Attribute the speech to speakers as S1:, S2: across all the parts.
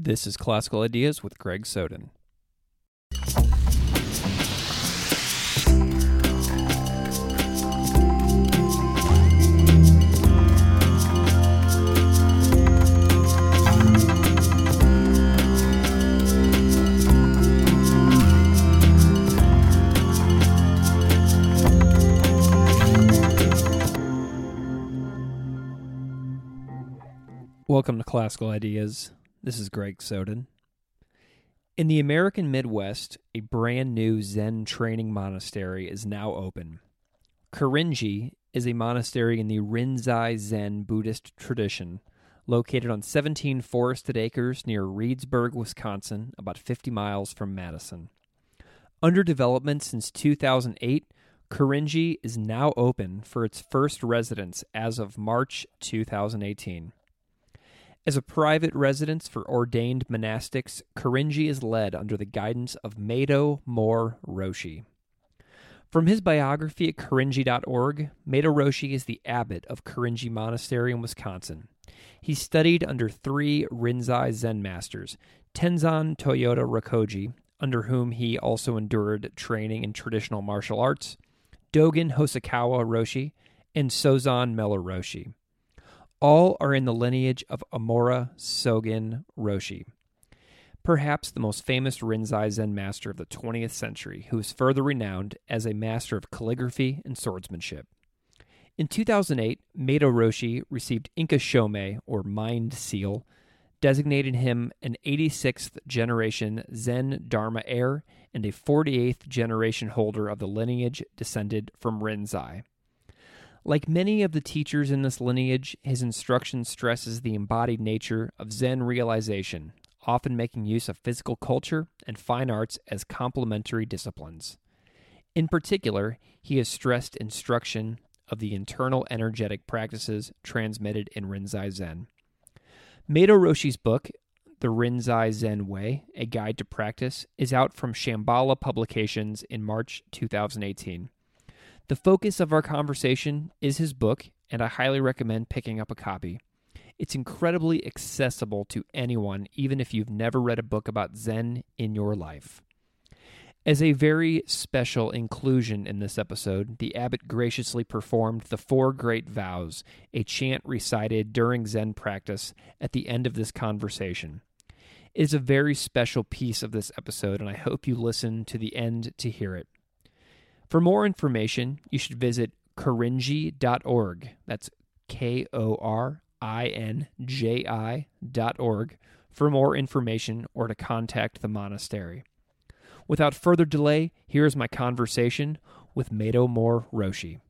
S1: This is Classical Ideas with Greg Soden. Welcome to Classical Ideas. This is Greg Soden. In the American Midwest, a brand new Zen training monastery is now open. Korinji is a monastery in the Rinzai Zen Buddhist tradition, located on 17 forested acres near Reedsburg, Wisconsin, about 50 miles from Madison. Under development since 2008, Korinji is now open for its first residents as of March 2018. As a private residence for ordained monastics, Korinji is led under the guidance of Meido Moore Roshi. From his biography at Korinji.org, Mado Roshi is the abbot of Korinji Monastery in Wisconsin. He studied under three Rinzai Zen masters, Tenzan Toyoda Rakoji, under whom he also endured training in traditional martial arts, Dogen Hosokawa Roshi, and Sozan Miller Roshi. All are in the lineage of Omori Sogen Roshi, perhaps the most famous Rinzai Zen master of the 20th century, who is further renowned as a master of calligraphy and swordsmanship. In 2008, Meido Roshi received Inka Shomei, or Mind Seal, designating him an 86th generation Zen Dharma heir and a 48th generation holder of the lineage descended from Rinzai. Like many of the teachers in this lineage, his instruction stresses the embodied nature of Zen realization, often making use of physical culture and fine arts as complementary disciplines. In particular, he has stressed instruction of the internal energetic practices transmitted in Rinzai Zen. Meido Roshi's book, The Rinzai Zen Way A Guide to Practice, is out from Shambhala Publications in March 2018. The focus of our conversation is his book, and I highly recommend picking up a copy. It's incredibly accessible to anyone, even if you've never read a book about Zen in your life. As a very special inclusion in this episode, the abbot graciously performed the Four Great Vows, a chant recited during Zen practice at the end of this conversation. It is a very special piece of this episode, and I hope you listen to the end to hear it. For more information, you should visit korinji.org. That's K O R I N J I dot org for more information or to contact the monastery. Without further delay, here is my conversation with Meido Moore Roshi.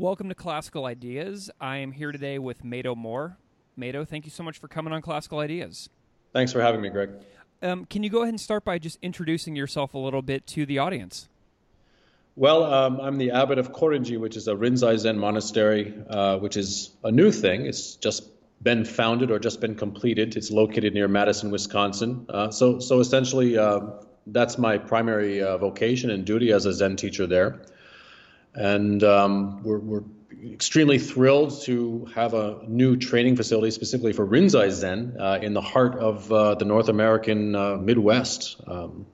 S1: Welcome to Classical Ideas. I am here today with Meido Moore. Meido, thank you so much for coming on Classical Ideas.
S2: Thanks for having me, Greg.
S1: Um, can you go ahead and start by just introducing yourself a little bit to the audience?
S2: Well, um, I'm the abbot of Korinji, which is a Rinzai Zen monastery, uh, which is a new thing. It's just been founded or just been completed. It's located near Madison, Wisconsin. Uh, so, so essentially, uh, that's my primary uh, vocation and duty as a Zen teacher there and um, we're, we're, extremely thrilled to have a new training facility specifically for Rinzai Zen uh, in the heart of uh, the North American uh, Midwest. Um,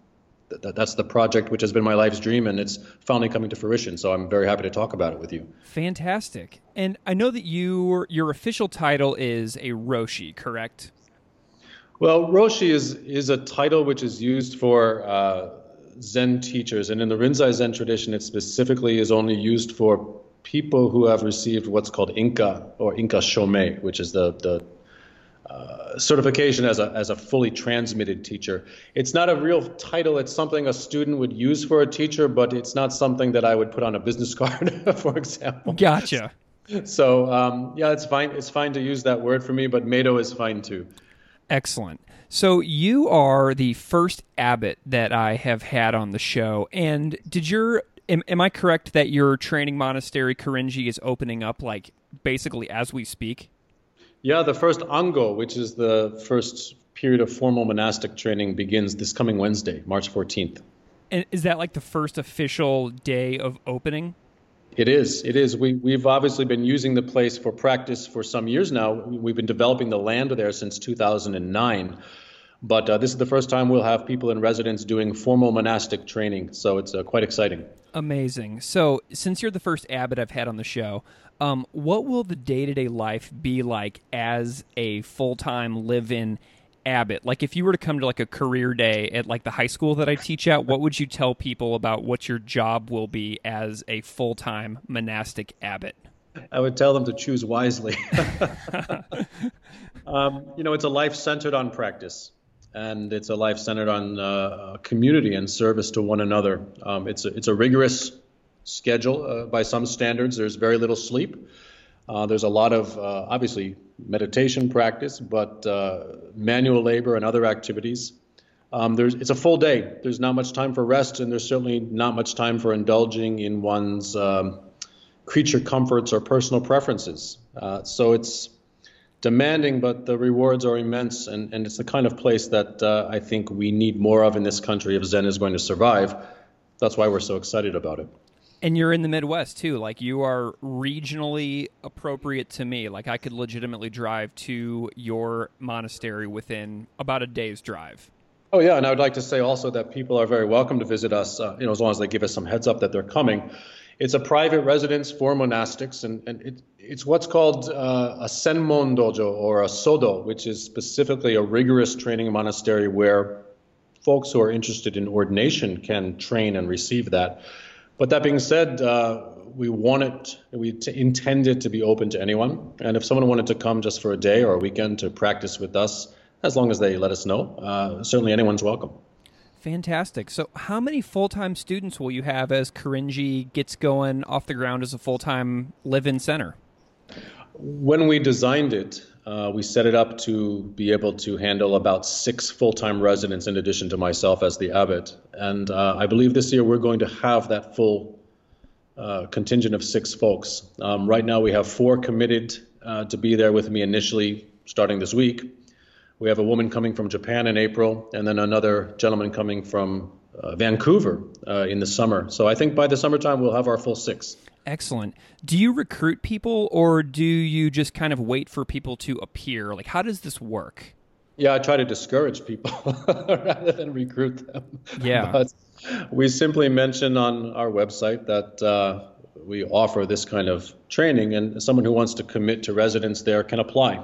S2: th- that's the project which has been my life's dream, and it's finally coming to fruition. So I'm very happy to talk about it with you.
S1: Fantastic! And I know that you your official title is a Roshi, correct?
S2: Well, Roshi is is a title which is used for uh, Zen teachers, and in the Rinzai Zen tradition, it specifically is only used for people who have received what's called Inka or Inka Shomei, which is the the uh, certification as a as a fully transmitted teacher. It's not a real title. It's something a student would use for a teacher, but it's not something that I would put on a business card, for example.
S1: Gotcha.
S2: So um, yeah, it's fine. It's fine to use that word for me, but Meido is fine too.
S1: Excellent. So you are the first abbot that I have had on the show. And did your am, am I correct that your training monastery Korinji is opening up like basically as we speak?
S2: Yeah, the first Ango, which is the first period of formal monastic training begins this coming Wednesday, March 14th.
S1: And is that like the first official day of opening?
S2: It is. It is. We, we've obviously been using the place for practice for some years now. We've been developing the land there since 2009. But uh, this is the first time we'll have people in residence doing formal monastic training. So it's uh, quite exciting.
S1: Amazing. So, since you're the first abbot I've had on the show, um, what will the day to day life be like as a full time live in abbot? Like, if you were to come to like a career day at like the high school that I teach at, what would you tell people about what your job will be as a full time monastic abbot?
S2: I would tell them to choose wisely. um, you know, it's a life centered on practice and it's a life centered on uh, community and service to one another. Um, it's a, it's a rigorous schedule uh, by some standards. There's very little sleep. Uh, there's a lot of uh, obviously meditation practice, but uh, manual labor and other activities. Um, there's, it's a full day. There's not much time for rest, and there's certainly not much time for indulging in one's um, creature comforts or personal preferences. Uh, so it's demanding, but the rewards are immense, and, and it's the kind of place that uh, I think we need more of in this country if Zen is going to survive. That's why we're so excited about it.
S1: And you're in the Midwest too. Like you are regionally appropriate to me. Like I could legitimately drive to your monastery within about a day's drive.
S2: Oh yeah, and I would like to say also that people are very welcome to visit us. Uh, you know, as long as they give us some heads up that they're coming. It's a private residence for monastics, and, and it, it's what's called uh, a senmon dojo or a sodo, which is specifically a rigorous training monastery where folks who are interested in ordination can train and receive that. But that being said, uh, we want it, we t- intend it to be open to anyone. And if someone wanted to come just for a day or a weekend to practice with us, as long as they let us know, uh, certainly anyone's welcome.
S1: Fantastic. So, how many full time students will you have as Korinji gets going off the ground as a full time live in center?
S2: When we designed it, uh, we set it up to be able to handle about six full time residents in addition to myself as the abbot. And uh, I believe this year we're going to have that full uh, contingent of six folks. Um, right now we have four committed uh, to be there with me initially starting this week. We have a woman coming from Japan in April, and then another gentleman coming from uh, Vancouver uh, in the summer. So I think by the summertime we'll have our full six.
S1: Excellent. Do you recruit people, or do you just kind of wait for people to appear? Like, how does this work?
S2: Yeah, I try to discourage people rather than recruit them.
S1: Yeah.
S2: But we simply mention on our website that uh, we offer this kind of training, and someone who wants to commit to residence there can apply.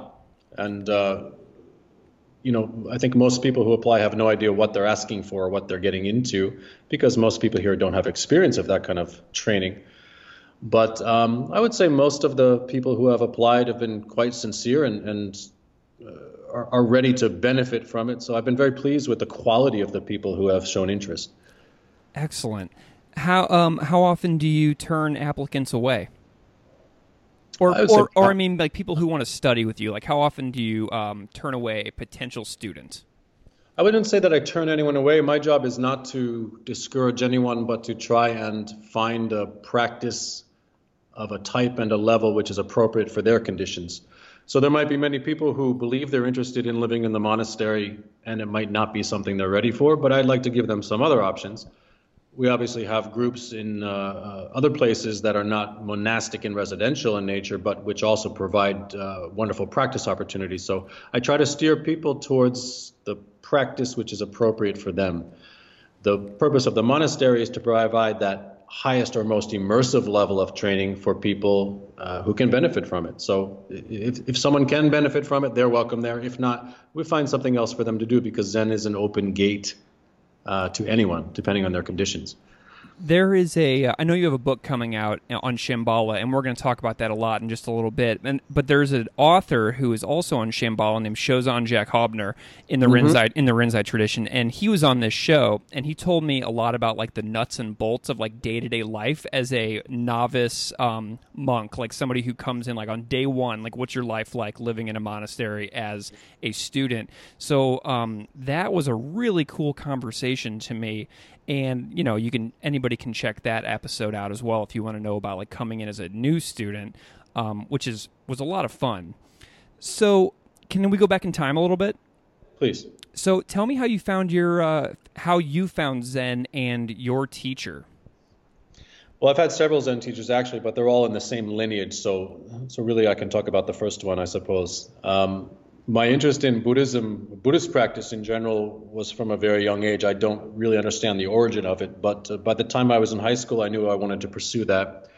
S2: And uh, you know, I think most people who apply have no idea what they're asking for or what they're getting into because most people here don't have experience of that kind of training. But um, I would say most of the people who have applied have been quite sincere and, and uh, are, are ready to benefit from it. So I've been very pleased with the quality of the people who have shown interest.
S1: Excellent. How um, how often do you turn applicants away? Or, or, or I mean, like people who want to study with you. Like, how often do you um, turn away a potential student?
S2: I wouldn't say that I turn anyone away. My job is not to discourage anyone, but to try and find a practice of a type and a level which is appropriate for their conditions. So there might be many people who believe they're interested in living in the monastery, and it might not be something they're ready for. But I'd like to give them some other options we obviously have groups in uh, uh, other places that are not monastic and residential in nature, but which also provide uh, wonderful practice opportunities. So I try to steer people towards the practice which is appropriate for them. The purpose of the monastery is to provide that highest or most immersive level of training for people uh, who can benefit from it. So if, if someone can benefit from it, they're welcome there. If not, we find something else for them to do because Zen is an open gate uh, to anyone, depending on their conditions.
S1: There is a. Uh, I know you have a book coming out on Shambhala, and we're going to talk about that a lot in just a little bit. And but there's an author who is also on Shambhala named Shozan Jack Haubner in the mm-hmm. Rinzai in the Rinzai tradition, and he was on this show, and he told me a lot about like the nuts and bolts of like day to day life as a novice um, monk, like somebody who comes in like on day one, like what's your life like living in a monastery as a student. So um, that was a really cool conversation to me, and you know you can anybody can check that episode out as well if you want to know about like coming in as a new student um, which is was a lot of fun so can we go back in time a little bit
S2: Please.
S1: So tell me how you found your uh, how you found Zen and your teacher.
S2: Well, I've had several Zen teachers actually, but they're all in the same lineage. So, so really, I can talk about the first one, I suppose. Um, my interest in Buddhism, Buddhist practice in general, was from a very young age. I don't really understand the origin of it, but uh, by the time I was in high school, I knew I wanted to pursue that.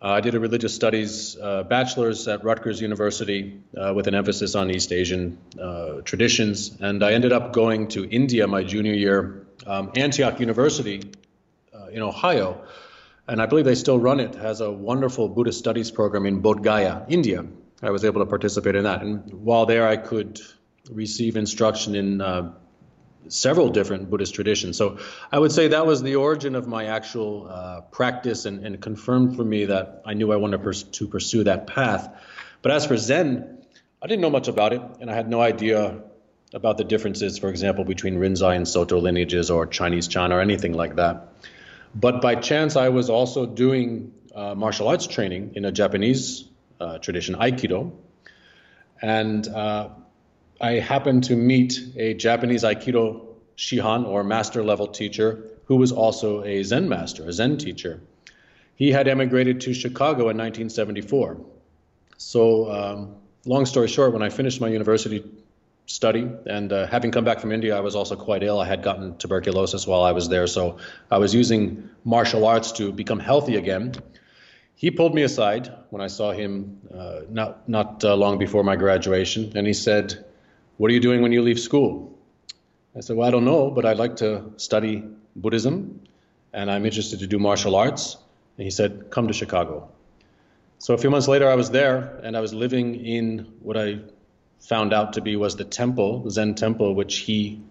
S2: Uh, I did a religious studies uh, bachelor's at Rutgers University uh, with an emphasis on East Asian uh, traditions, and I ended up going to India my junior year. Um, Antioch University uh, in Ohio and I believe they still run it, has a wonderful Buddhist studies program in Bodh Gaya, India. I was able to participate in that. And while there, I could receive instruction in uh, several different Buddhist traditions. So I would say that was the origin of my actual uh, practice and, and, confirmed for me that I knew I wanted pers- to pursue that path. But as for Zen, I didn't know much about it, and I had no idea about the differences, for example, between Rinzai and Soto lineages or Chinese Chan or anything like that. But by chance, I was also doing uh, martial arts training in a Japanese uh, tradition, Aikido. And uh, I happened to meet a Japanese Aikido Shihan or master level teacher who was also a Zen master, a Zen teacher. He had emigrated to Chicago in 1974. So, um, long story short, when I finished my university study. And uh, having come back from India, I was also quite ill. I had gotten tuberculosis while I was there. So I was using martial arts to become healthy again. He pulled me aside when I saw him uh, not, not uh, long before my graduation, and he said, What are you doing when you leave school? I said, Well, I don't know, but I'd like to study Buddhism, and I'm interested to do martial arts. And he said, Come to Chicago. So a few months later, I was there, and I was living in what I found out to be was the temple, Zen temple, which he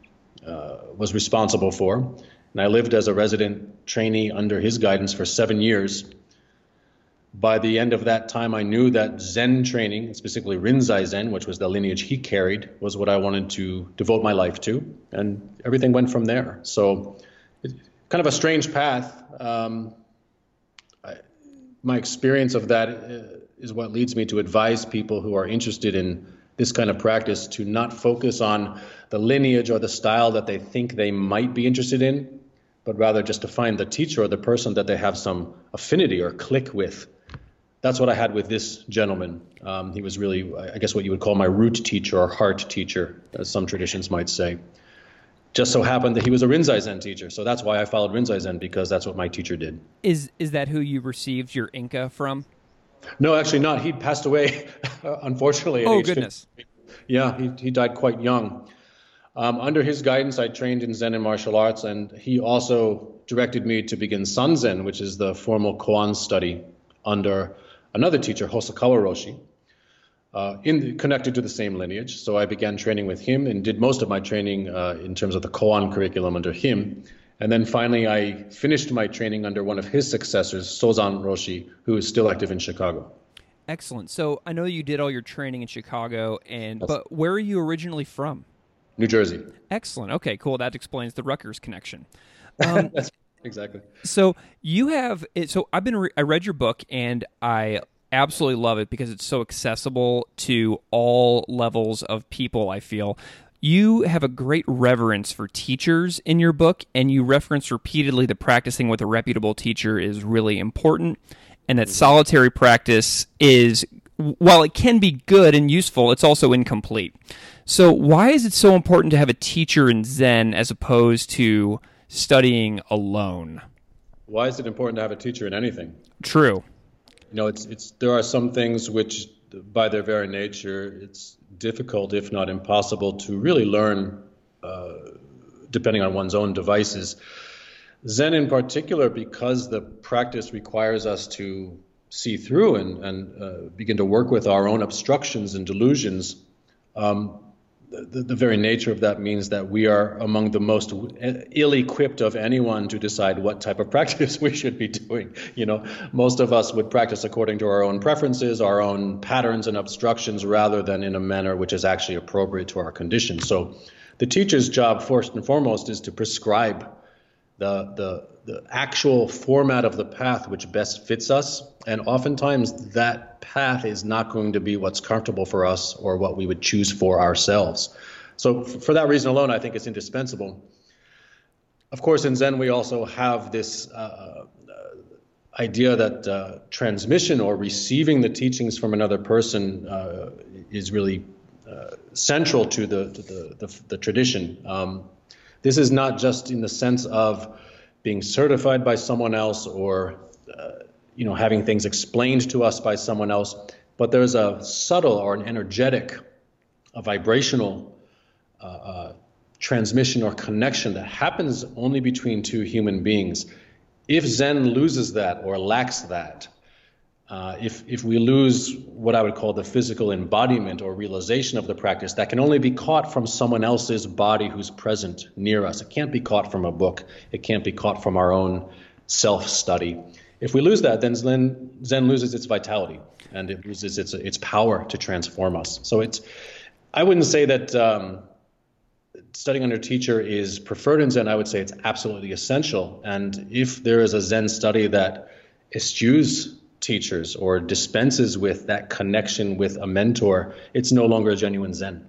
S2: uh, was responsible for. And I lived as a resident trainee under his guidance for seven years. By the end of that time, I knew that Zen training, specifically Rinzai Zen, which was the lineage he carried, was what I wanted to devote my life to. And everything went from there. So, kind of a strange path. Um, I, my experience of that uh, what leads me to advise people who are interested in this kind of practice to not focus on the lineage or the style that they think they might be interested in, but rather just to find the teacher or the person that they have some affinity or click with. That's what I had with this gentleman. Um, he was really, I guess, what you would call my root teacher or heart teacher, as some traditions might say. Just so happened that he was a Rinzai Zen teacher, so that's why I followed Rinzai Zen because that's what my teacher did.
S1: Is is that who you received your Inka from?
S2: No, actually not. He passed away, unfortunately.
S1: oh, goodness.
S2: 50. Yeah, he, he died quite young. Um, under his guidance, I trained in Zen and martial arts, and he also directed me to begin sanzen, which is the formal koan study under another teacher, Hosokawa Roshi, uh, in, connected to the same lineage. So I began training with him and did most of my training uh, in terms of the koan curriculum under him. And then finally, I finished my training under one of his successors, Sozan Roshi, who is still active in Chicago.
S1: Excellent. So I know you did all your training in Chicago, and yes. but where are you originally from?
S2: New Jersey.
S1: Excellent. Okay, cool. That explains the Rutgers connection. Um,
S2: exactly.
S1: So you have. So I've been. Re- I read your book, and I absolutely love it because it's so accessible to all levels of people. I feel you have a great reverence for teachers in your book, and you reference repeatedly that practicing with a reputable teacher is really important, and that mm-hmm. solitary practice is, while it can be good and useful, it's also incomplete. So, why is it so important to have a teacher in Zen as opposed to studying alone?
S2: Why is it important to have a teacher in anything?
S1: True.
S2: You know, it's it's there are some things which, by their very nature, it's difficult, if not impossible, to really learn uh, depending on one's own devices. Zen, in particular, because the practice requires us to see through and, and uh, begin to work with our own obstructions and delusions, um, the, the, very nature of that means that we are among the most ill equipped of anyone to decide what type of practice we should be doing. You know, most of us would practice according to our own preferences, our own patterns and obstructions, rather than in a manner which is actually appropriate to our condition. So, the teacher's job, first and foremost, is to prescribe the, the, the actual format of the path which best fits us. And oftentimes that path is not going to be what's comfortable for us or what we would choose for ourselves. So, for that reason alone, I think it's indispensable. Of course, in Zen, we also have this uh, uh, idea that uh, transmission or receiving the teachings from another person uh, is really uh, central to the, to the, the, the, tradition. Um, this is not just in the sense of being certified by someone else or uh, you know having things explained to us by someone else, but there's a subtle or an energetic, a vibrational uh, uh, transmission or connection that happens only between two human beings. If Zen loses that or lacks that, uh, if, if we lose what I would call the physical embodiment or realization of the practice, that can only be caught from someone else's body who's present near us. It can't be caught from a book, it can't be caught from our own self study. If we lose that, then Zen, Zen loses its vitality and it loses its, its power to transform us. So it's, I wouldn't say that um, studying under teacher is preferred in Zen. I would say it's absolutely essential. And if there is a Zen study that eschews teachers or dispenses with that connection with a mentor, it's no longer a genuine Zen.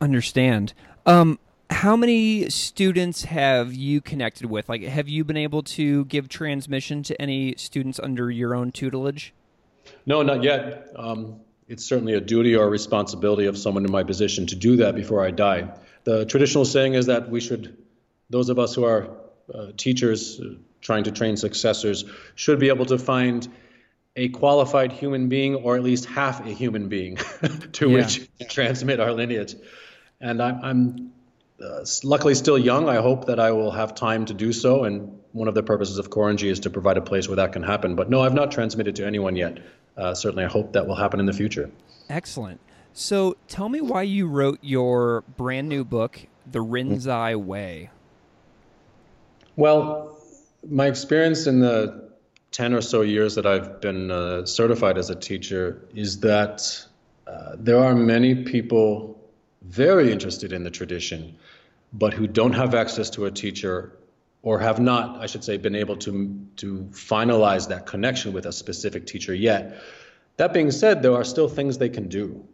S1: Understand. Um, how many students have you connected with? Like, have you been able to give transmission to any students under your own tutelage?
S2: No, not yet. Um, it's certainly a duty or a responsibility of someone in my position to do that before I die. The traditional saying is that we should, those of us who are uh, teachers uh, trying to train successors, should be able to find a qualified human being or at least half a human being to yeah. which to transmit our lineage. And I'm, I'm uh, luckily still young. I hope that I will have time to do so. And one of the purposes of Korinji is to provide a place where that can happen. But no, I've not transmitted to anyone yet. Uh, certainly, I hope that will happen in the future.
S1: Excellent. So tell me why you wrote your brand new book, The Rinzai Way.
S2: Well, my experience in the 10 or so years that I've been uh, certified as a teacher is that uh, there are many people very interested in the tradition, but who don't have access to a teacher or have not, I should say, been able to, to finalize that connection with a specific teacher yet. That being said, there are still things they can do.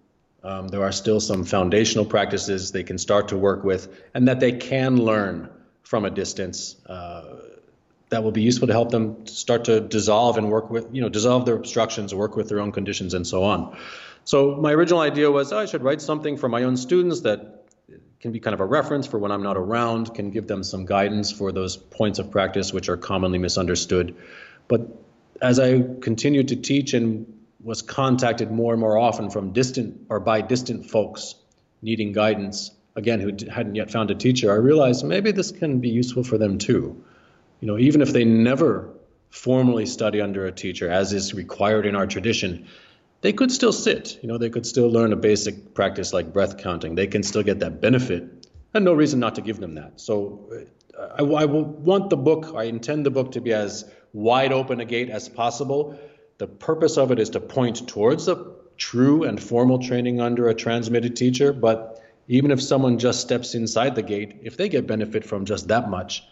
S2: Um, there are still some foundational practices they can start to work with and that they can learn from a distance. Uh, that will be useful to help them start to dissolve and work with, you know, dissolve their obstructions, work with their own conditions, and so on. So my original idea was oh, I should write something for my own students that can be kind of a reference for when I'm not around, can give them some guidance for those points of practice which are commonly misunderstood. But as I continued to teach and was contacted more and more often from distant or by distant folks needing guidance, again, who hadn't yet found a teacher, I realized maybe this can be useful for them too you know, even if they never formally study under a teacher, as is required in our tradition, they could still sit. You know, they could still learn a basic practice like breath counting. They can still get that benefit, and no reason not to give them that. So, uh, I, I want the book. I intend the book to be as wide open a gate as possible. The purpose of it is to point towards a true and formal training under a transmitted teacher. But even if someone just steps inside the gate, if they get benefit from just that much,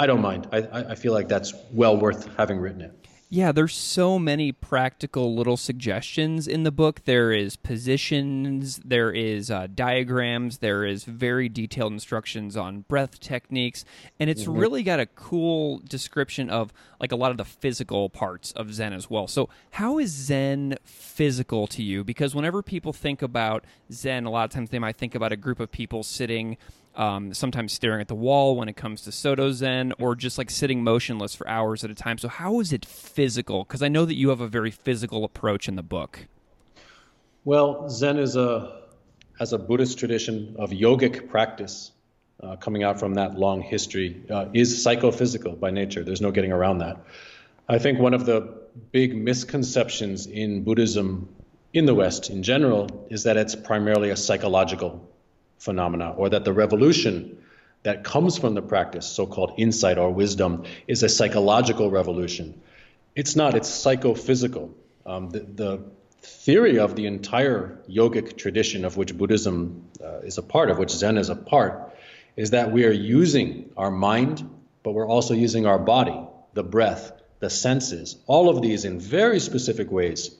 S2: I don't mind. I, I feel like that's well worth having written it.
S1: Yeah, there's so many practical little suggestions in the book. There is positions, there is uh, diagrams, there is very detailed instructions on breath techniques, and it's mm-hmm. really got a cool description of like a lot of the physical parts of Zen as well. So, how is Zen physical to you? Because whenever people think about Zen, a lot of times they might think about a group of people sitting um, sometimes staring at the wall when it comes to Soto Zen, or just like sitting motionless for hours at a time. So, how is it physical? Because I know that you have a very physical approach in the book.
S2: Well, Zen is a has a Buddhist tradition of yogic practice uh, coming out from that long history uh, is psychophysical by nature. There's no getting around that. I think one of the big misconceptions in Buddhism in the West in general is that it's primarily a psychological phenomena, or that the revolution that comes from the practice, so called insight or wisdom, is a psychological revolution. It's not, it's psychophysical. Um, the, the, theory of the entire yogic tradition of which Buddhism uh, is a part, of which Zen is a part, is that we are using our mind, but we're also using our body, the breath, the senses, all of these in very specific ways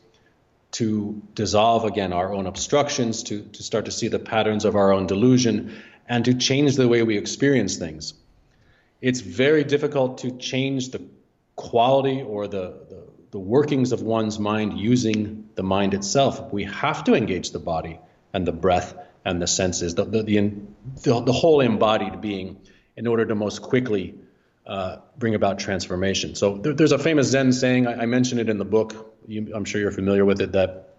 S2: to dissolve again our own obstructions, to, to start to see the patterns of our own delusion, and to change the way we experience things. It's very difficult to change the quality or the, the, the workings of one's mind using the mind itself. We have to engage the body and the breath and the senses, the, the, the, the whole embodied being, in order to most quickly uh, bring about transformation. So there, there's a famous Zen saying, I, I mentioned it in the book, you, I'm sure you're familiar with it, that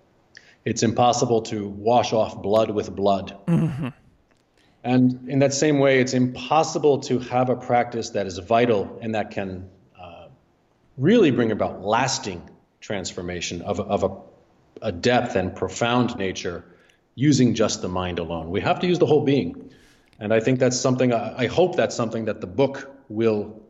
S2: it's impossible to wash off blood with blood. Mm-hmm. And in that same way, it's impossible to have a practice that is vital and that can uh, really bring about lasting transformation of, of a, a depth and profound nature using just the mind alone. We have to use the whole being. And I think that's something, I hope that's something that the book will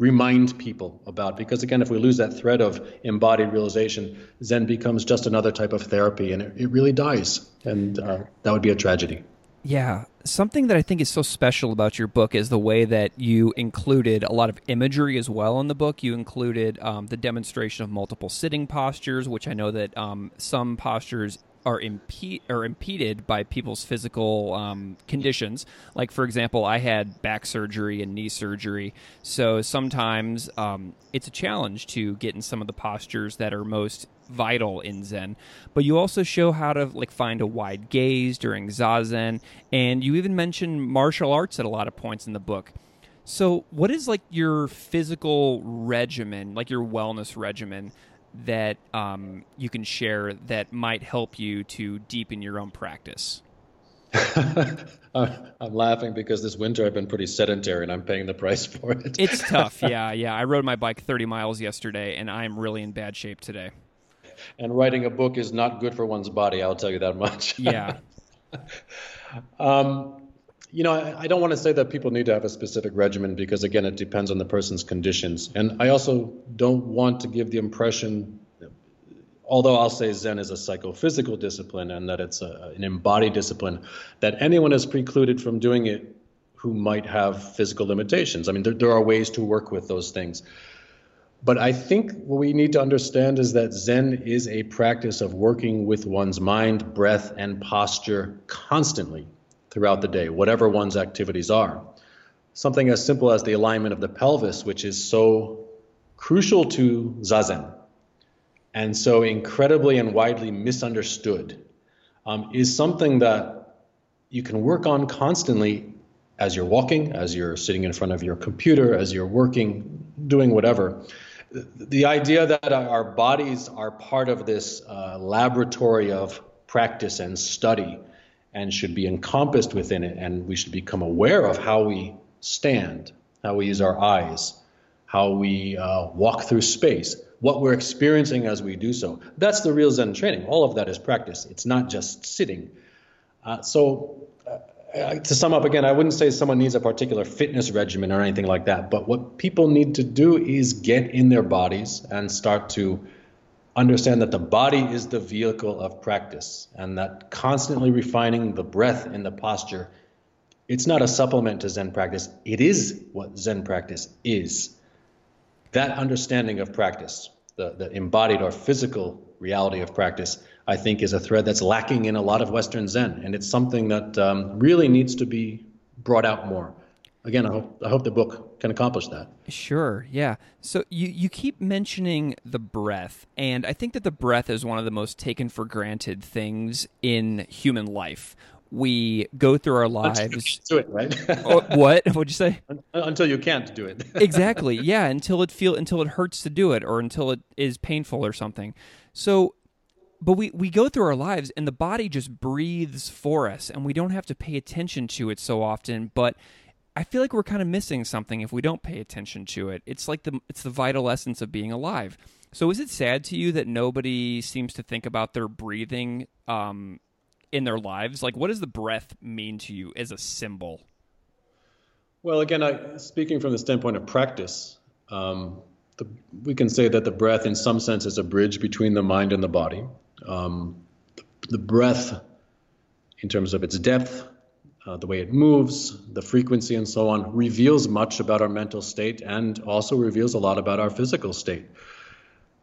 S2: remind people about. Because again, if we lose that thread of embodied realization, Zen becomes just another type of therapy and it, it really dies. And uh, that would be a tragedy.
S1: Yeah. Something that I think is so special about your book is the way that you included a lot of imagery as well in the book. You included um, the demonstration of multiple sitting postures, which I know that um, some postures are impede or impeded by people's physical um, conditions. Like for example, I had back surgery and knee surgery, so sometimes um, it's a challenge to get in some of the postures that are most vital in Zen. But you also show how to like find a wide gaze during zazen, and you even mention martial arts at a lot of points in the book. So, what is like your physical regimen, like your wellness regimen? That um, you can share that might help you to deepen your own practice?
S2: I'm laughing because this winter I've been pretty sedentary and I'm paying the price for it.
S1: it's tough, yeah, yeah. I rode my bike 30 miles yesterday and I'm really in bad shape today.
S2: And writing a book is not good for one's body, I'll tell you that much.
S1: Yeah.
S2: um, you know, I, I don't want to say that people need to have a specific regimen because, again, it depends on the person's conditions. And I also don't want to give the impression, although I'll say Zen is a psychophysical discipline and that it's a, an embodied discipline, that anyone is precluded from doing it who might have physical limitations. I mean, there, there are ways to work with those things. But I think what we need to understand is that Zen is a practice of working with one's mind, breath, and posture constantly throughout the day, whatever one's activities are. Something as simple as the alignment of the pelvis, which is so crucial to zazen and so incredibly and widely misunderstood, um, is something that you can work on constantly as you're walking, as you're sitting in front of your computer, as you're working, doing whatever. The idea that our bodies are part of this uh, laboratory of practice and study and should be encompassed within it. And we should become aware of how we stand, how we use our eyes, how we uh, walk through space, what we're experiencing as we do so. That's the real Zen training. All of that is practice. It's not just sitting. Uh, so, uh, to sum up again, I wouldn't say someone needs a particular fitness regimen or anything like that. But what people need to do is get in their bodies and start to understand that the body is the vehicle of practice and that constantly refining the breath and the posture it's not a supplement to zen practice. It is what zen practice is. That understanding of practice the, the embodied or physical reality of practice i think is a thread that's lacking in a lot of western zen. And it's something that um, really needs to be brought out more again, I hope I hope the book can accomplish that.
S1: Sure, yeah. So you you keep mentioning the breath, and I think that the breath is one of the most taken for granted things in human life. We go through our lives.
S2: Do it right.
S1: oh, what? What'd you say?
S2: Uh, until you can't do it.
S1: exactly. Yeah. Until it feel until it hurts to do it, or until it is painful or something. So but we, we go through our lives and the body just breathes for us and we don't have to pay attention to it so often but I feel like we're kind of missing something if we don't pay attention to it. It's like the it's the vital essence of being alive. So is it sad to you that nobody seems to think about their breathing um, in their lives? Like, what does the breath mean to you as a symbol?
S2: Well, again, I, speaking from the standpoint of practice, um, the, we can say that the breath, in some sense, is a bridge between the mind and the body. Um, the, the breath, in terms of its depth, uh, the way it moves, the frequency, and so on, reveals much about our mental state and also reveals a lot about our physical state.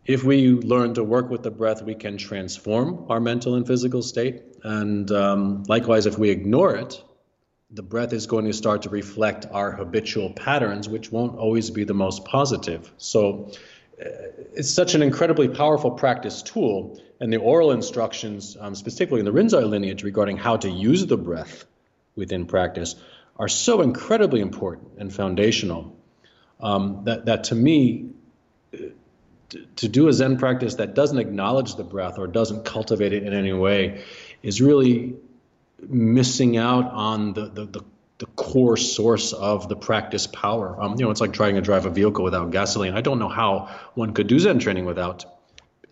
S2: if we learn to work with the breath, we can transform our mental and physical state. And um, likewise, if we ignore it, the breath is going to start to reflect our habitual patterns, which won't always be the most positive. So uh, it's such an incredibly powerful practice tool. And the oral instructions, um, specifically in the Rinzai lineage regarding how to use the breath within practice, are so incredibly important and foundational um, that, that to me, to do a Zen practice that doesn't acknowledge the breath or doesn't cultivate it in any way is really missing out on the, the, the, the core source of the practice power. Um, you know, it's like trying to drive a vehicle without gasoline. I don't know how one could do Zen training without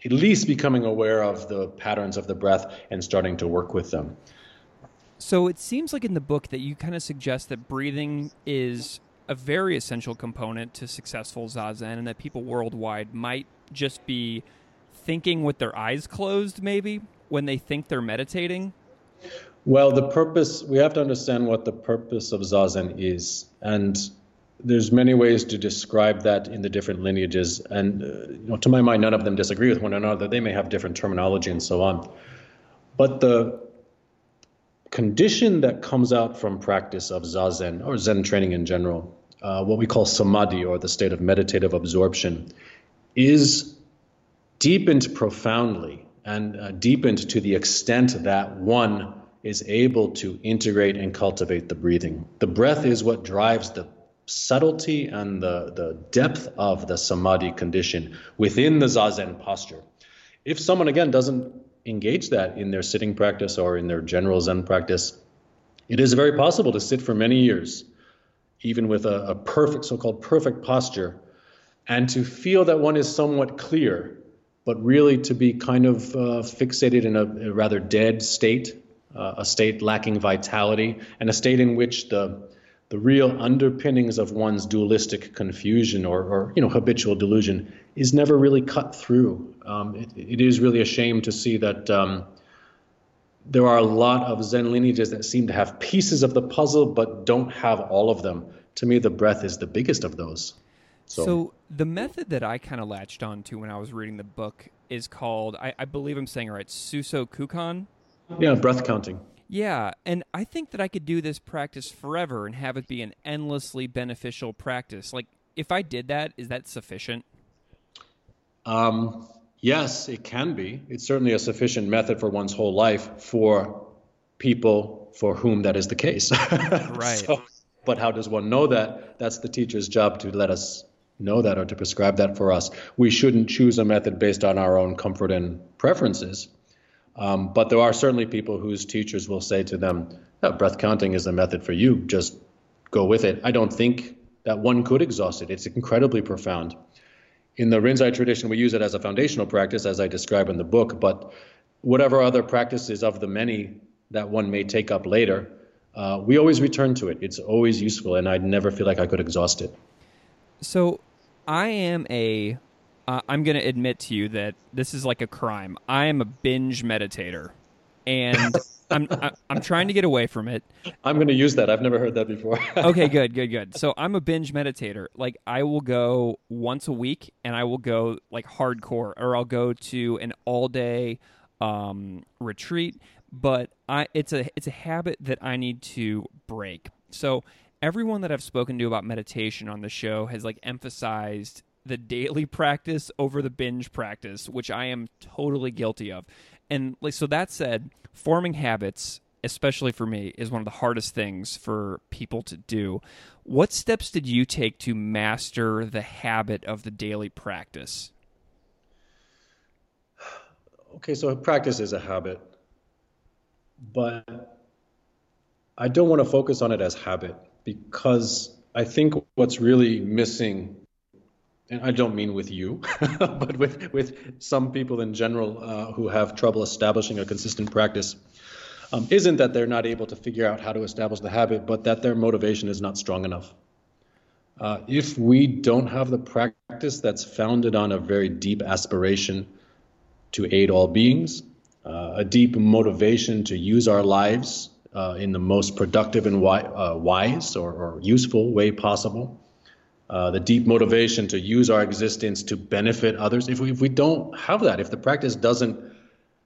S2: at least becoming aware of the patterns of the breath and starting to work with them.
S1: So it seems like in the book that you kind of suggest that breathing is a very essential component to successful zazen, and that people worldwide might just be thinking with their eyes closed, maybe when they think they're meditating.
S2: Well, the purpose we have to understand what the purpose of zazen is, and there's many ways to describe that in the different lineages. And uh, you know, to my mind, none of them disagree with one another. They may have different terminology and so on, but the condition that comes out from practice of zazen or Zen training in general, uh, what we call samadhi or the state of meditative absorption, is deepened profoundly and uh, deepened to the extent that one is able to integrate and cultivate the breathing. The breath is what drives the subtlety and the, the depth of the samadhi condition within the zazen posture. If someone, again, doesn't engage that in their sitting practice or in their general Zen practice, it is very possible to sit for many years, even with a, a perfect, so called perfect posture, and to feel that one is somewhat clear, but really to be kind of uh, fixated in a, a, rather dead state, uh, a state lacking vitality, and a state in which the the real underpinnings of one's dualistic confusion or, or you know habitual delusion is never really cut through. Um, it, it is really a shame to see that um, there are a lot of Zen lineages that seem to have pieces of the puzzle but don't have all of them. To me, the breath is the biggest of those.
S1: So, so the method that I kind of latched on to when I was reading the book is called, I, I believe I'm saying it right, Susokukan.
S2: Yeah, breath counting.
S1: Yeah, and I think that I could do this practice forever and have it be an endlessly beneficial practice. Like, if I did that, is that sufficient?
S2: Um, yes, it can be. It's certainly a sufficient method for one's whole life for people for whom that is the case.
S1: right. So,
S2: but how does one know that? That's the teacher's job to let us know that or to prescribe that for us. We shouldn't choose a method based on our own comfort and preferences. Um, but there are certainly people whose teachers will say to them, oh, breath counting is a method for you, just go with it. I don't think that one could exhaust it. It's incredibly profound. In the Rinzai tradition, we use it as a foundational practice, as I describe in the book, but whatever other practices of the many that one may take up later, uh, we always return to it. It's always useful, and I'd never feel like I could exhaust it.
S1: So I am a uh, I'm going to admit to you that this is like a crime. I am a binge meditator, and I'm I'm trying to get away from it.
S2: I'm going to use that. I've never heard that before.
S1: okay, good, good, good. So I'm a binge meditator. Like I will go once a week, and I will go like hardcore, or I'll go to an all day um, retreat. But I it's a it's a habit that I need to break. So everyone that I've spoken to about meditation on the show has like emphasized the daily practice over the binge practice, which I am totally guilty of. And like so that said, forming habits, especially for me, is one of the hardest things for people to do. What steps did you take to master the habit of the daily practice?
S2: Okay, so practice is a habit. But I don't want to focus on it as habit because I think what's really missing and I don't mean with you, but with with some people in general uh, who have trouble establishing a consistent practice, um, isn't that they're not able to figure out how to establish the habit, but that their motivation is not strong enough. Uh, if we don't have the practice that's founded on a very deep aspiration to aid all beings, uh, a deep motivation to use our lives uh, in the most productive and wi- uh, wise or, or useful way possible uh, the deep motivation to use our existence to benefit others, if we, if we don't have that, if the practice doesn't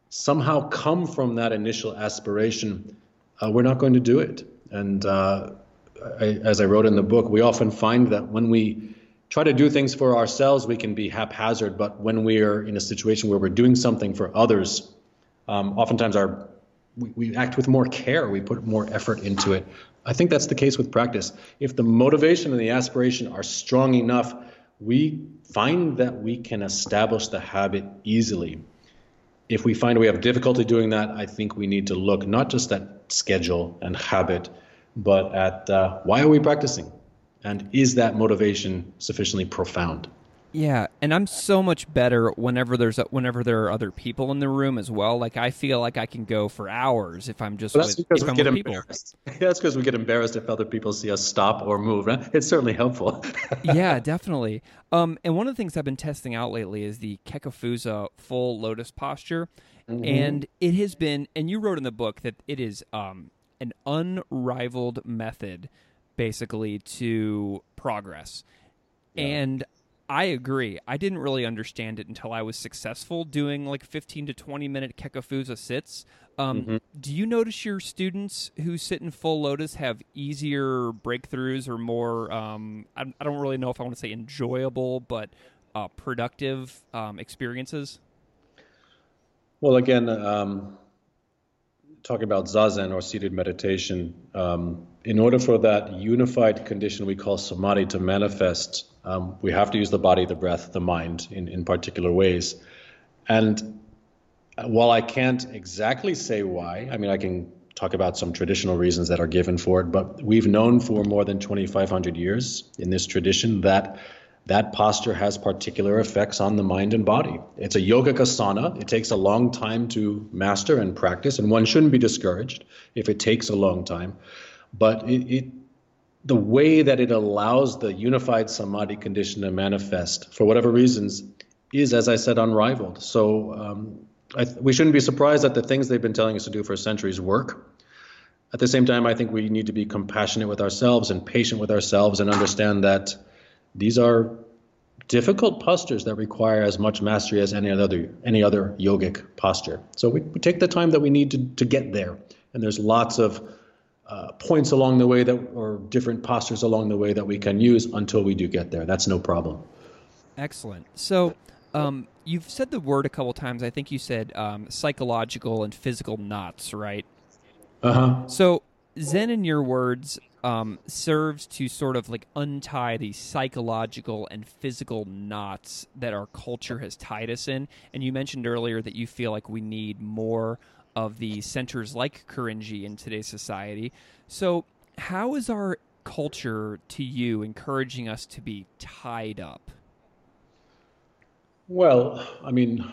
S2: somehow come from that initial aspiration, uh, we're not going to do it. And uh, I, as I wrote in the book, we often find that when we try to do things for ourselves, we can be haphazard. But when we are in a situation where we're doing something for others, um, oftentimes our we, we act with more care. We put more effort into it. I think that's the case with practice. If the motivation and the aspiration are strong enough, we find that we can establish the habit easily. If we find we have difficulty doing that, I think we need to look not just at schedule and habit, but at uh, why are we practicing? And is that motivation sufficiently profound?
S1: Yeah, and I'm so much better whenever there's a, whenever there are other people in the room as well. Like I feel like I can go for hours if I'm just well, that's with, because we get
S2: embarrassed. People. That's because we get embarrassed if other people see us stop or move. It's certainly helpful.
S1: yeah, definitely. Um, and one of the things I've been testing out lately is the Kekkafuza full lotus posture, mm-hmm. and it has been. And you wrote in the book that it is um, an unrivaled method, basically to progress. Yeah. And I agree. I didn't really understand it until I was successful doing like 15 to 20 minute Kekkafuza sits. Um, mm-hmm. Do you notice your students who sit in full lotus have easier breakthroughs or more, um, I, I, don't really know if I want to say enjoyable, but uh, productive um, experiences?
S2: Well, again, um, talking about zazen or seated meditation, um, in order for that unified condition we call samadhi to manifest, um, we have to use the body, the breath, the mind in, in particular ways. And while I can't exactly say why, I mean, I can talk about some traditional reasons that are given for it, but we've known for more than 2,500 years in this tradition that that posture has particular effects on the mind and body. It's a yogic asana. It takes a long time to master and practice, and one shouldn't be discouraged if it takes a long time. But it, it the way that it allows the unified samadhi condition to manifest, for whatever reasons, is, as I said, unrivaled. So um, th- we shouldn't be surprised that the things they've been telling us to do for centuries work. At the same time, I think we need to be compassionate with ourselves and patient with ourselves and understand that these are difficult postures that require as much mastery as any other any other yogic posture. So we, we take the time that we need to, to get there. And there's lots of uh, points along the way that or different postures along the way that we can use until we do get there. That's no problem.
S1: Excellent. So um, you've said the word a couple times. I think you said um, psychological and physical knots, right?
S2: Uh huh.
S1: So Zen, in your words, um, serves to sort of like untie the psychological and physical knots that our culture has tied us in. And you mentioned earlier that you feel like we need more of the centers like Korinji in today's society. So, how is our culture to you encouraging us to be tied up?
S2: Well, I mean,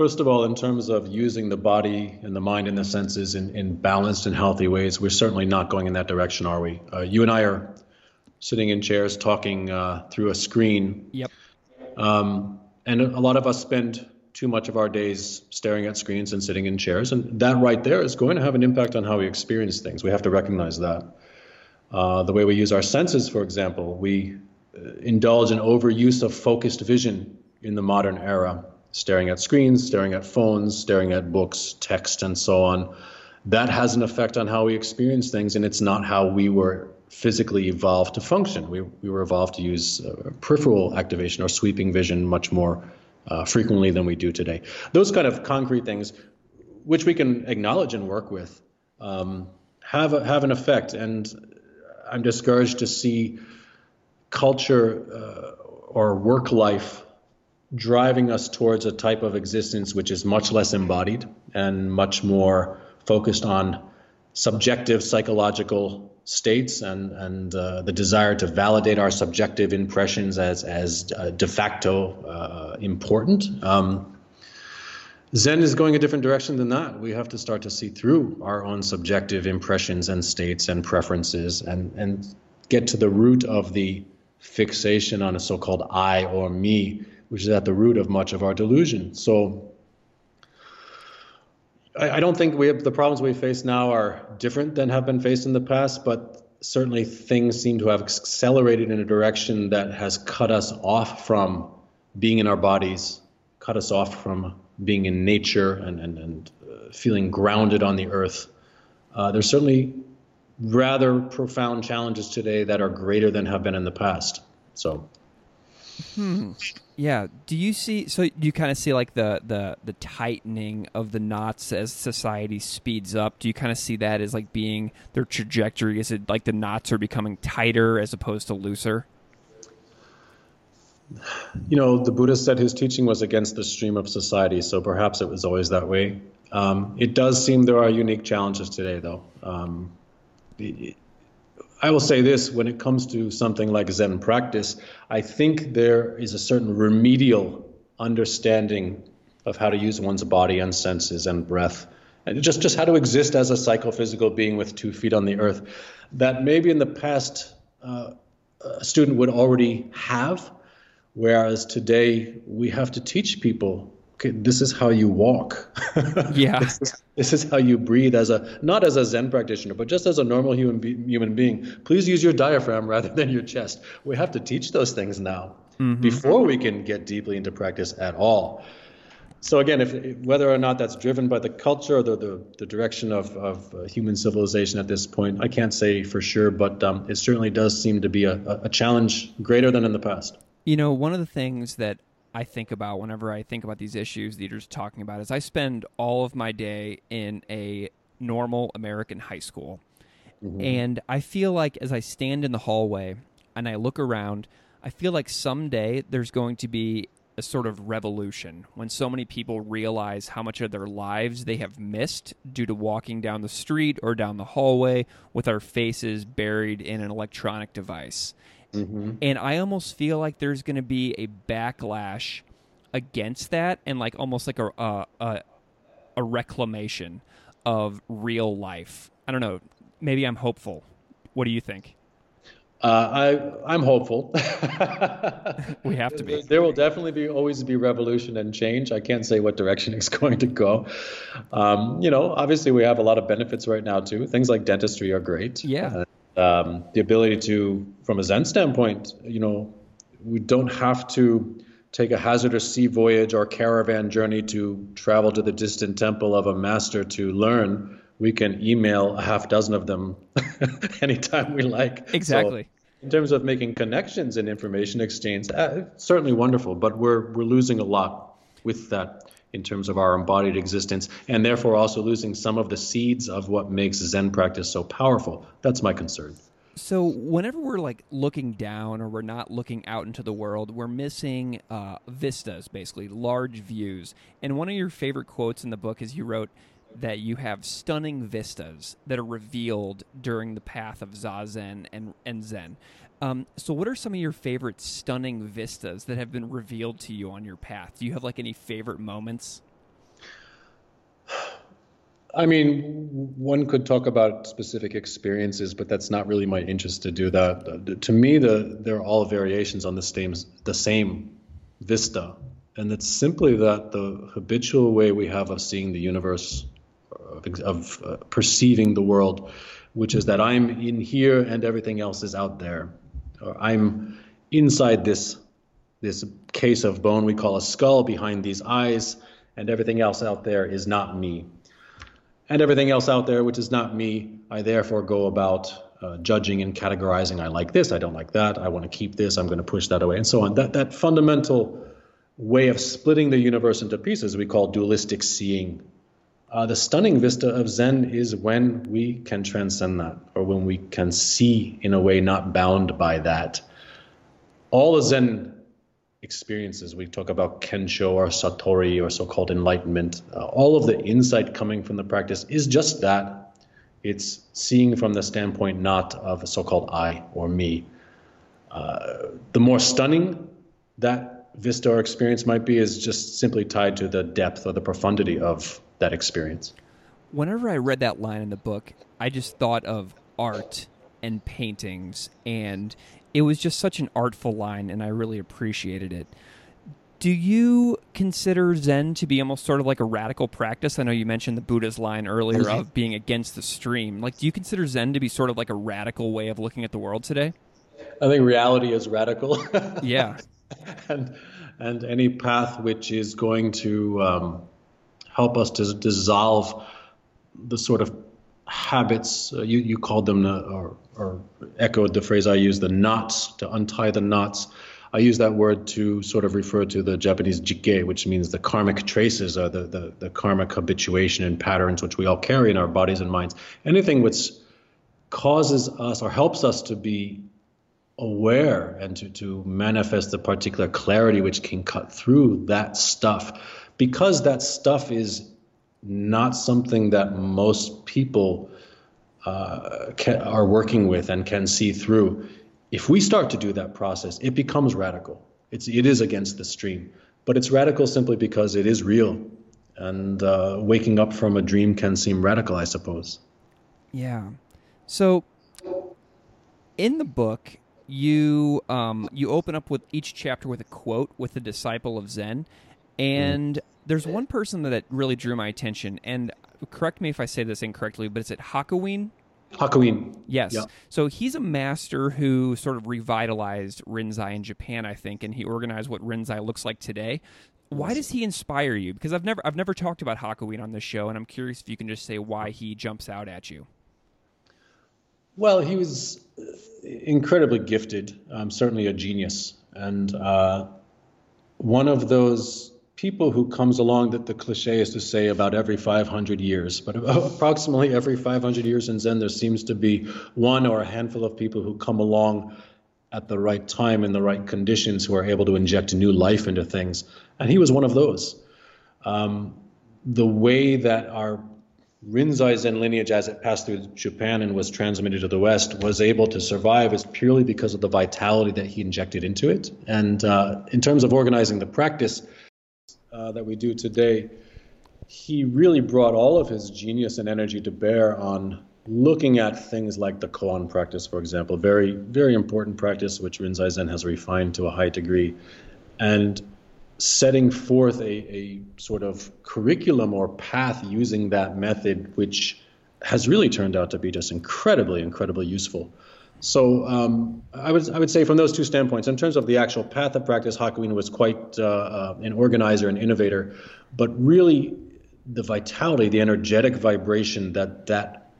S2: First of all, in terms of using the body and the mind and the senses in, in balanced and healthy ways, we're certainly not going in that direction, are we? Uh, you and I are sitting in chairs talking uh, through a screen.
S1: Yep.
S2: Um, and a lot of us spend too much of our days staring at screens and sitting in chairs. And that right there is going to have an impact on how we experience things. We have to recognize that. Uh, the way we use our senses, for example, we uh, indulge in overuse of focused vision in the modern era staring at screens, staring at phones, staring at books, text, and so on. That has an effect on how we experience things, and it's not how we were physically evolved to function. We, we were evolved to use uh, peripheral activation or sweeping vision much more uh, frequently than we do today. Those kind of concrete things, which we can acknowledge and work with, um, have a, have an effect. And I'm discouraged to see culture uh, or work life driving us towards a type of existence which is much less embodied and much more focused on subjective psychological states and and uh, the desire to validate our subjective impressions as as uh, de facto uh, important. Um, Zen is going a different direction than that. We have to start to see through our own subjective impressions and states and preferences and and get to the root of the fixation on a so-called I or me which is at the root of much of our delusion. So I, I don't think we have the problems we face now are different than have been faced in the past, but certainly things seem to have accelerated in a direction that has cut us off from being in our bodies, cut us off from being in nature and, and, and uh, feeling grounded on the earth. Uh, there's certainly rather profound challenges today that are greater than have been in the past. So,
S1: hmm. Yeah. Do you see? So you kind of see like the the the tightening of the knots as society speeds up. Do you kind of see that as like being their trajectory? Is it like the knots are becoming tighter as opposed to looser?
S2: You know, the Buddha said his teaching was against the stream of society, so perhaps it was always that way. Um, it does seem there are unique challenges today, though. Um, I will say this when it comes to something like Zen practice, I think there is a certain remedial understanding of how to use one's body and senses and breath. And just, just how to exist as a psychophysical being with two feet on the earth that maybe in the past uh, a student would already have, whereas today we have to teach people okay, this is how you walk.
S1: Yeah.
S2: this, is, this, is, how you breathe as a not as a Zen practitioner, but just as a normal human be, human being. Please use your diaphragm rather than your chest. We have to teach those things now mm-hmm. before we can get deeply into practice at all. So again, if whether or not that's driven by the culture or the, the, the direction of, of uh, human civilization at this point, I can't say for sure, but um, it certainly does seem to be a, a challenge greater than in the past.
S1: You know, one of the things that I think about whenever I think about these issues that you're just talking about is I spend all of my day in a normal American high school. Mm-hmm. And I feel like as I stand in the hallway and I look around, I feel like someday there's going to be a sort of revolution when so many people realize how much of their lives they have missed due to walking down the street or down the hallway with our faces buried in an electronic device. Mm-hmm. And I almost feel like there's going to be a backlash against that and like almost like a, a, a, a reclamation of real life. I don't know. Maybe I'm hopeful. What do you think?
S2: Uh, I I'm hopeful.
S1: we have to be.
S2: There will definitely be always be revolution and change. I can't say what direction it's going to go. Um, you know, obviously we have a lot of benefits right now too. Things like dentistry are great.
S1: Yeah. Uh,
S2: um, the ability to, from a Zen standpoint, you know, we don't have to take a hazardous sea voyage or caravan journey to travel to the distant temple of a master to learn. We can email a half dozen of them anytime we like.
S1: Exactly. So
S2: in terms of making connections and information exchange, uh, certainly wonderful, but we're we're losing a lot with that in terms of our embodied existence, and therefore also losing some of the seeds of what makes Zen practice so powerful. That's my concern.
S1: So, whenever we're like looking down or we're not looking out into the world, we're missing uh, vistas, basically large views. And one of your favorite quotes in the book is you wrote that you have stunning vistas that are revealed during the path of zazen and and zen. Um, so, what are some of your favorite stunning vistas that have been revealed to you on your path? Do you have like any favorite moments?
S2: I mean, one could talk about specific experiences, but that's not really my interest to do that. To me, the they're all variations on the same the same vista, and it's simply that the habitual way we have of seeing the universe, of, of uh, perceiving the world, which is that I'm in here and everything else is out there or I'm inside this this case of bone we call a skull behind these eyes, and everything else out there is not me. And everything else out there, which is not me, I therefore go about uh, judging and categorizing. I like this, I don't like that, I want to keep this, I'm going to push that away, and so on. That that fundamental way of splitting the universe into pieces we call dualistic seeing. Uh, the stunning vista of Zen is when we can transcend that, or when we can see in a way not bound by that. All the Zen experiences, we talk about Kensho or Satori or so called enlightenment, uh, all of the insight coming from the practice is just that. It's seeing from the standpoint not of a so called I or me. Uh, the more stunning that vista or experience might be is just simply tied to the depth or the profundity of that experience.
S1: Whenever I read that line in the book, I just thought of art and paintings, and it was just such an artful line, and I really appreciated it. Do you consider Zen to be almost sort of like a radical practice? I know you mentioned the Buddha's line earlier of being against the stream. Like, do you consider Zen to be sort of like a radical way of looking at the world today?
S2: I think reality is radical.
S1: yeah.
S2: and and any path which is going to um, help us to dissolve the sort of habits uh, you you called them uh, or or echoed the phrase I use the knots to untie the knots. I use that word to sort of refer to the Japanese jike, which means the karmic traces, or the, the, the karmic habituation and patterns which we all carry in our bodies and minds. Anything which causes us or helps us to be aware and to, to manifest the particular clarity which can cut through that stuff because that stuff is not something that most people uh, can, are working with and can see through. If we start to do that process, it becomes radical. It's, it is against the stream, but it's radical simply because it is real. And uh, waking up from a dream can seem radical, I suppose.
S1: Yeah. So, in the book, you um, you open up with each chapter with a quote with a disciple of Zen, and mm. there's one person that really drew my attention. And correct me if I say this incorrectly, but is it Hakuin?
S2: Hakuin.
S1: Yes. Yeah. So he's a master who sort of revitalized Rinzai in Japan, I think, and he organized what Rinzai looks like today. Why does he inspire you? Because I've never I've never talked about Hakuin on this show, and I'm curious if you can just say why he jumps out at you.
S2: Well, he was incredibly gifted, um, certainly a genius, and uh, one of those people who comes along that the cliche is to say about every 500 years, but approximately every 500 years in Zen, there seems to be one or a handful of people who come along at the right time in the right conditions who are able to inject new life into things. And he was one of those. Um, the way that our Rinzai Zen lineage, as it passed through Japan and was transmitted to the West, was able to survive is purely because of the vitality that he injected into it. And uh, in terms of organizing the practice uh, that we do today, he really brought all of his genius and energy to bear on looking at things like the koan practice, for example, very, very important practice which Rinzai Zen has refined to a high degree, and setting forth a, a sort of curriculum or path using that method, which has really turned out to be just incredibly, incredibly useful. So um, I would I would say from those two standpoints, in terms of the actual path of practice, Hakuin was quite uh, uh, an organizer and innovator, but really the vitality, the energetic vibration that that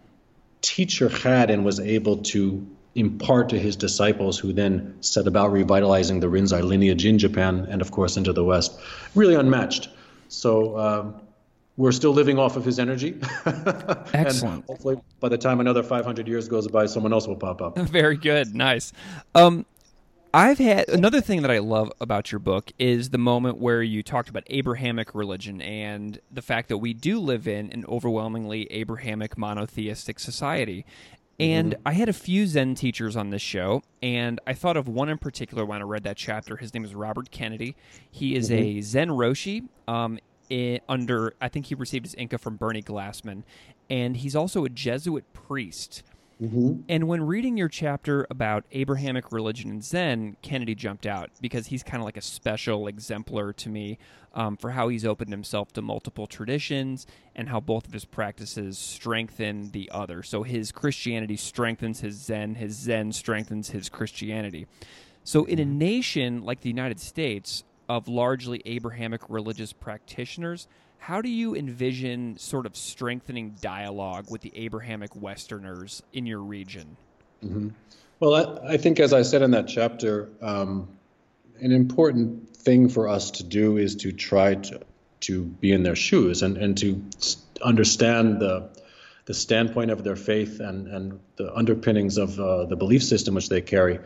S2: teacher had and was able to impart to his disciples, who then set about revitalizing the Rinzai lineage in Japan and, of course, into the West. Really unmatched. So um, we're still living off of his energy.
S1: Excellent.
S2: hopefully, by the time another 500 years goes by, someone else will pop up.
S1: Very good. Nice. Um, I've had another thing that I love about your book is the moment where you talked about Abrahamic religion and the fact that we do live in an overwhelmingly Abrahamic monotheistic society. And mm-hmm. I had a few Zen teachers on this show, and I thought of one in particular when I read that chapter. His name is Robert Kennedy. He is mm-hmm. a Zen Roshi. Um, under, I think he received his Inka from Bernie Glassman, and he's also a Jesuit priest. Mm-hmm. And when reading your chapter about Abrahamic religion and Zen, Kennedy jumped out because he's kind of like a special exemplar to me um, for how he's opened himself to multiple traditions and how both of his practices strengthen the other. So his Christianity strengthens his Zen, his Zen strengthens his Christianity. So in a mm-hmm. nation like the United States of largely Abrahamic religious practitioners, how do you envision sort of strengthening dialogue with the Abrahamic Westerners in your region?
S2: Mm-hmm. Well, I, I, think, as I said in that chapter, um, an important thing for us to do is to try to, to be in their shoes and, and to understand the, the standpoint of their faith and, and the underpinnings of uh, the belief system which they carry.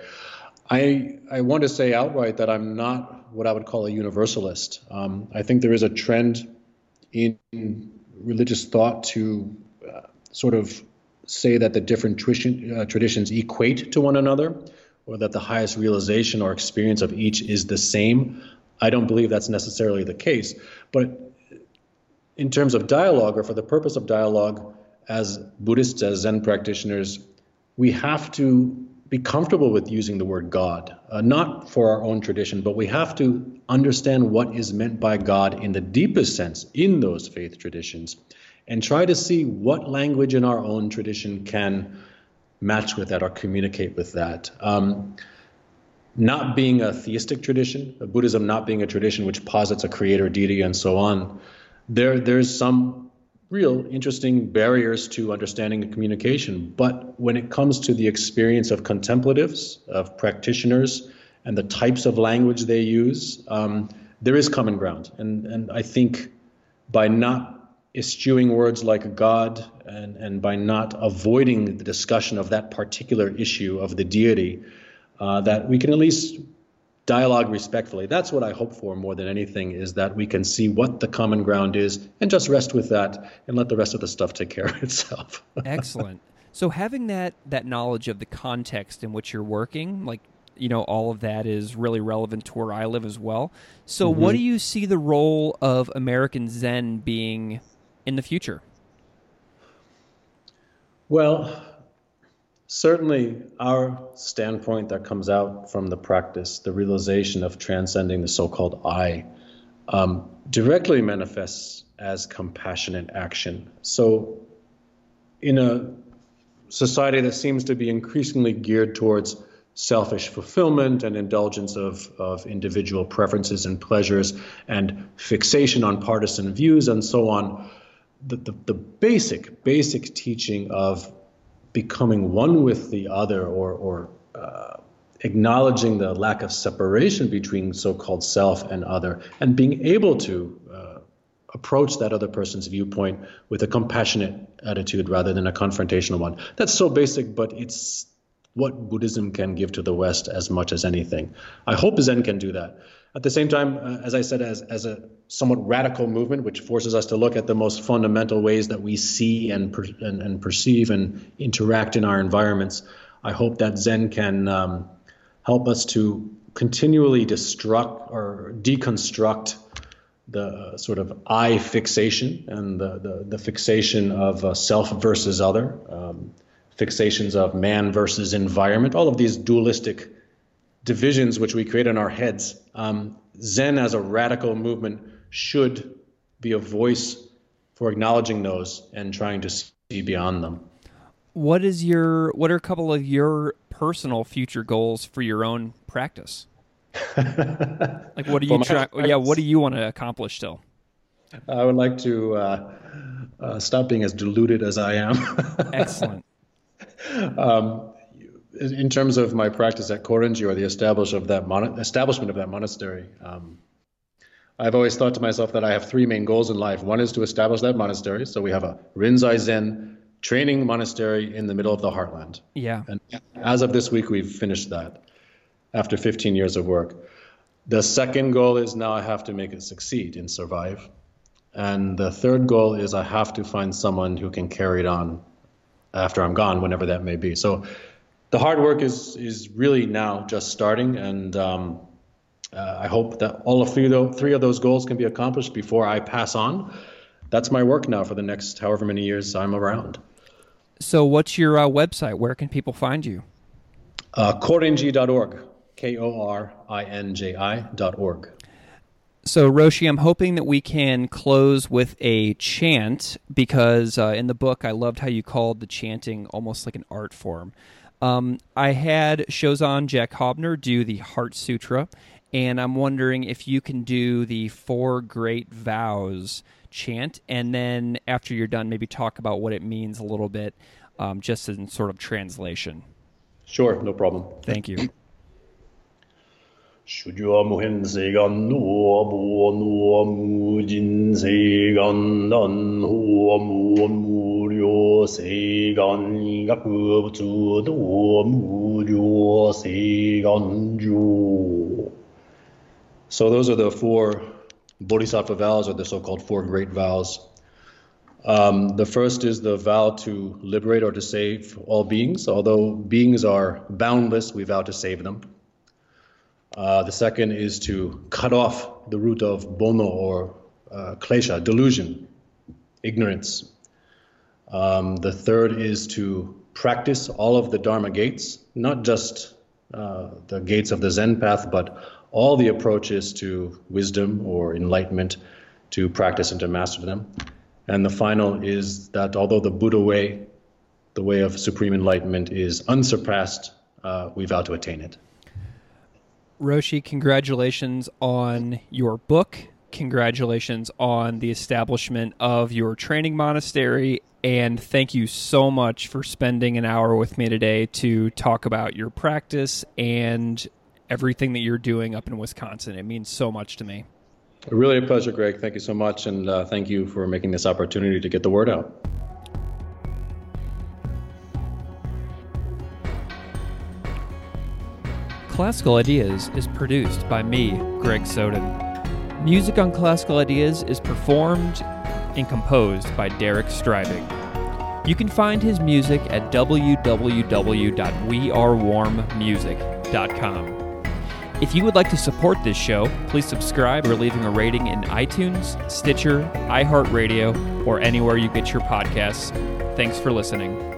S2: I, I want to say outright that I'm not what I would call a universalist. Um, I think there is a trend in religious thought to uh, sort of say that the different tradition, uh, traditions equate to one another or that the highest realization or experience of each is the same. I don't believe that's necessarily the case. But in terms of dialogue, or for the purpose of dialogue, as Buddhists, as Zen practitioners, we have to be comfortable with using the word God, uh, not for our own tradition, but we have to understand what is meant by God in the deepest sense in those faith traditions and try to see what language in our own tradition can match with that or communicate with that. Um, not being a theistic tradition, Buddhism not being a tradition which posits a creator, deity, and so on, there there's some real interesting barriers to understanding and communication. But when it comes to the experience of contemplatives, of practitioners, and the types of language they use, um, there is common ground. And and I think by not eschewing words like God and, and by not avoiding the discussion of that particular issue of the deity, uh, that we can at least dialogue respectfully. That's what I hope for more than anything is that we can see what the common ground is and just rest with that and let the rest of the stuff take care of itself.
S1: Excellent. So having that that knowledge of the context in which you're working, like you know, all of that is really relevant to where I live as well. So mm-hmm. what do you see the role of American Zen being in the future?
S2: Well, certainly our standpoint that comes out from the practice, the realization of transcending the so called I, um, directly manifests as compassionate action. So, in a society that seems to be increasingly geared towards selfish fulfillment and indulgence of, of individual preferences and pleasures and fixation on partisan views and so on, the, the, the basic, basic teaching of becoming one with the other or, or uh, acknowledging the lack of separation between so-called self and other and being able to uh, approach that other person's viewpoint with a compassionate attitude rather than a confrontational one. That's so basic but it's what buddhism can give to the west as much as anything. I hope zen can do that at the same time, uh, as I said, as, as a somewhat radical movement, which forces us to look at the most fundamental ways that we see and, per, and, and, perceive and interact in our environments, I hope that Zen can um, help us to continually destruct or deconstruct the sort of I fixation and the, the, the fixation of uh, self versus other, um, fixations of man versus environment, all of these dualistic divisions which we create in our heads. Um, Zen as a radical movement should be a voice for acknowledging those and trying to see beyond them.
S1: What is your what are a couple of your personal future goals for your own practice? like what do you try yeah, what do you want to accomplish still?
S2: I would like to uh, uh, stop being as deluded as I am.
S1: Excellent.
S2: Um, in terms of my practice at Korinji or the establish of that mon- establishment of that monastery, um, I've always thought to myself that I have three main goals in life. One is to establish that monastery. So we have a Rinzai Zen training monastery in the middle of the heartland.
S1: Yeah.
S2: And as of this week, we've finished that after 15 years of work. The second goal is now I have to make it succeed and survive. And the third goal is I have to find someone who can carry it on after I'm gone, whenever that may be. So the hard work is is really now just starting, and um, uh, I hope that all of three, though, three of those goals can be accomplished before I pass on. That's my work now for the next however many years I'm around.
S1: So, what's your uh, website? Where can people find you?
S2: Uh, Korinji.org. K O R I N J I.org.
S1: So, Roshi, I'm hoping that we can close with a chant because uh, in the book, I loved how you called the chanting almost like an art form. Um, I had Shozan Jack Haubner do the Heart Sutra, and I'm wondering if you can do the Four Great Vows chant, and then after you're done, maybe talk about what it means a little bit, um, just in sort of translation.
S2: Sure, no problem.
S1: Thank you.
S2: So those are the four bodhisattva vows, or the so-called four great vows. Um, the first is the vow to liberate or to save all beings. Although beings are boundless, we vow to save them. Uh, the second is to cut off the root of bonno or uh, klesha, delusion, ignorance. Um, the third is to practice all of the Dharma gates, not just uh, the gates of the Zen path, but all the approaches to wisdom or enlightenment to practice and to master them. And the final is that although the Buddha way, the way of supreme enlightenment, is unsurpassed, uh, we vow to attain it.
S1: Roshi, congratulations on your book. Congratulations on the establishment of your training monastery. And thank you so much for spending an hour with me today to talk about your practice and everything that you're doing up in Wisconsin. It means so much to me.
S2: Really a pleasure, Greg. Thank you so much. And uh, thank you for making this opportunity to get the word out.
S1: Classical Ideas is produced by me, Greg Soden. Music on Classical Ideas is performed and composed by Derek Striving. You can find his music at www.wearewarmmusic.com. If you would like to support this show, please subscribe or leaving a rating in iTunes, Stitcher, iHeartRadio, or anywhere you get your podcasts. Thanks for listening.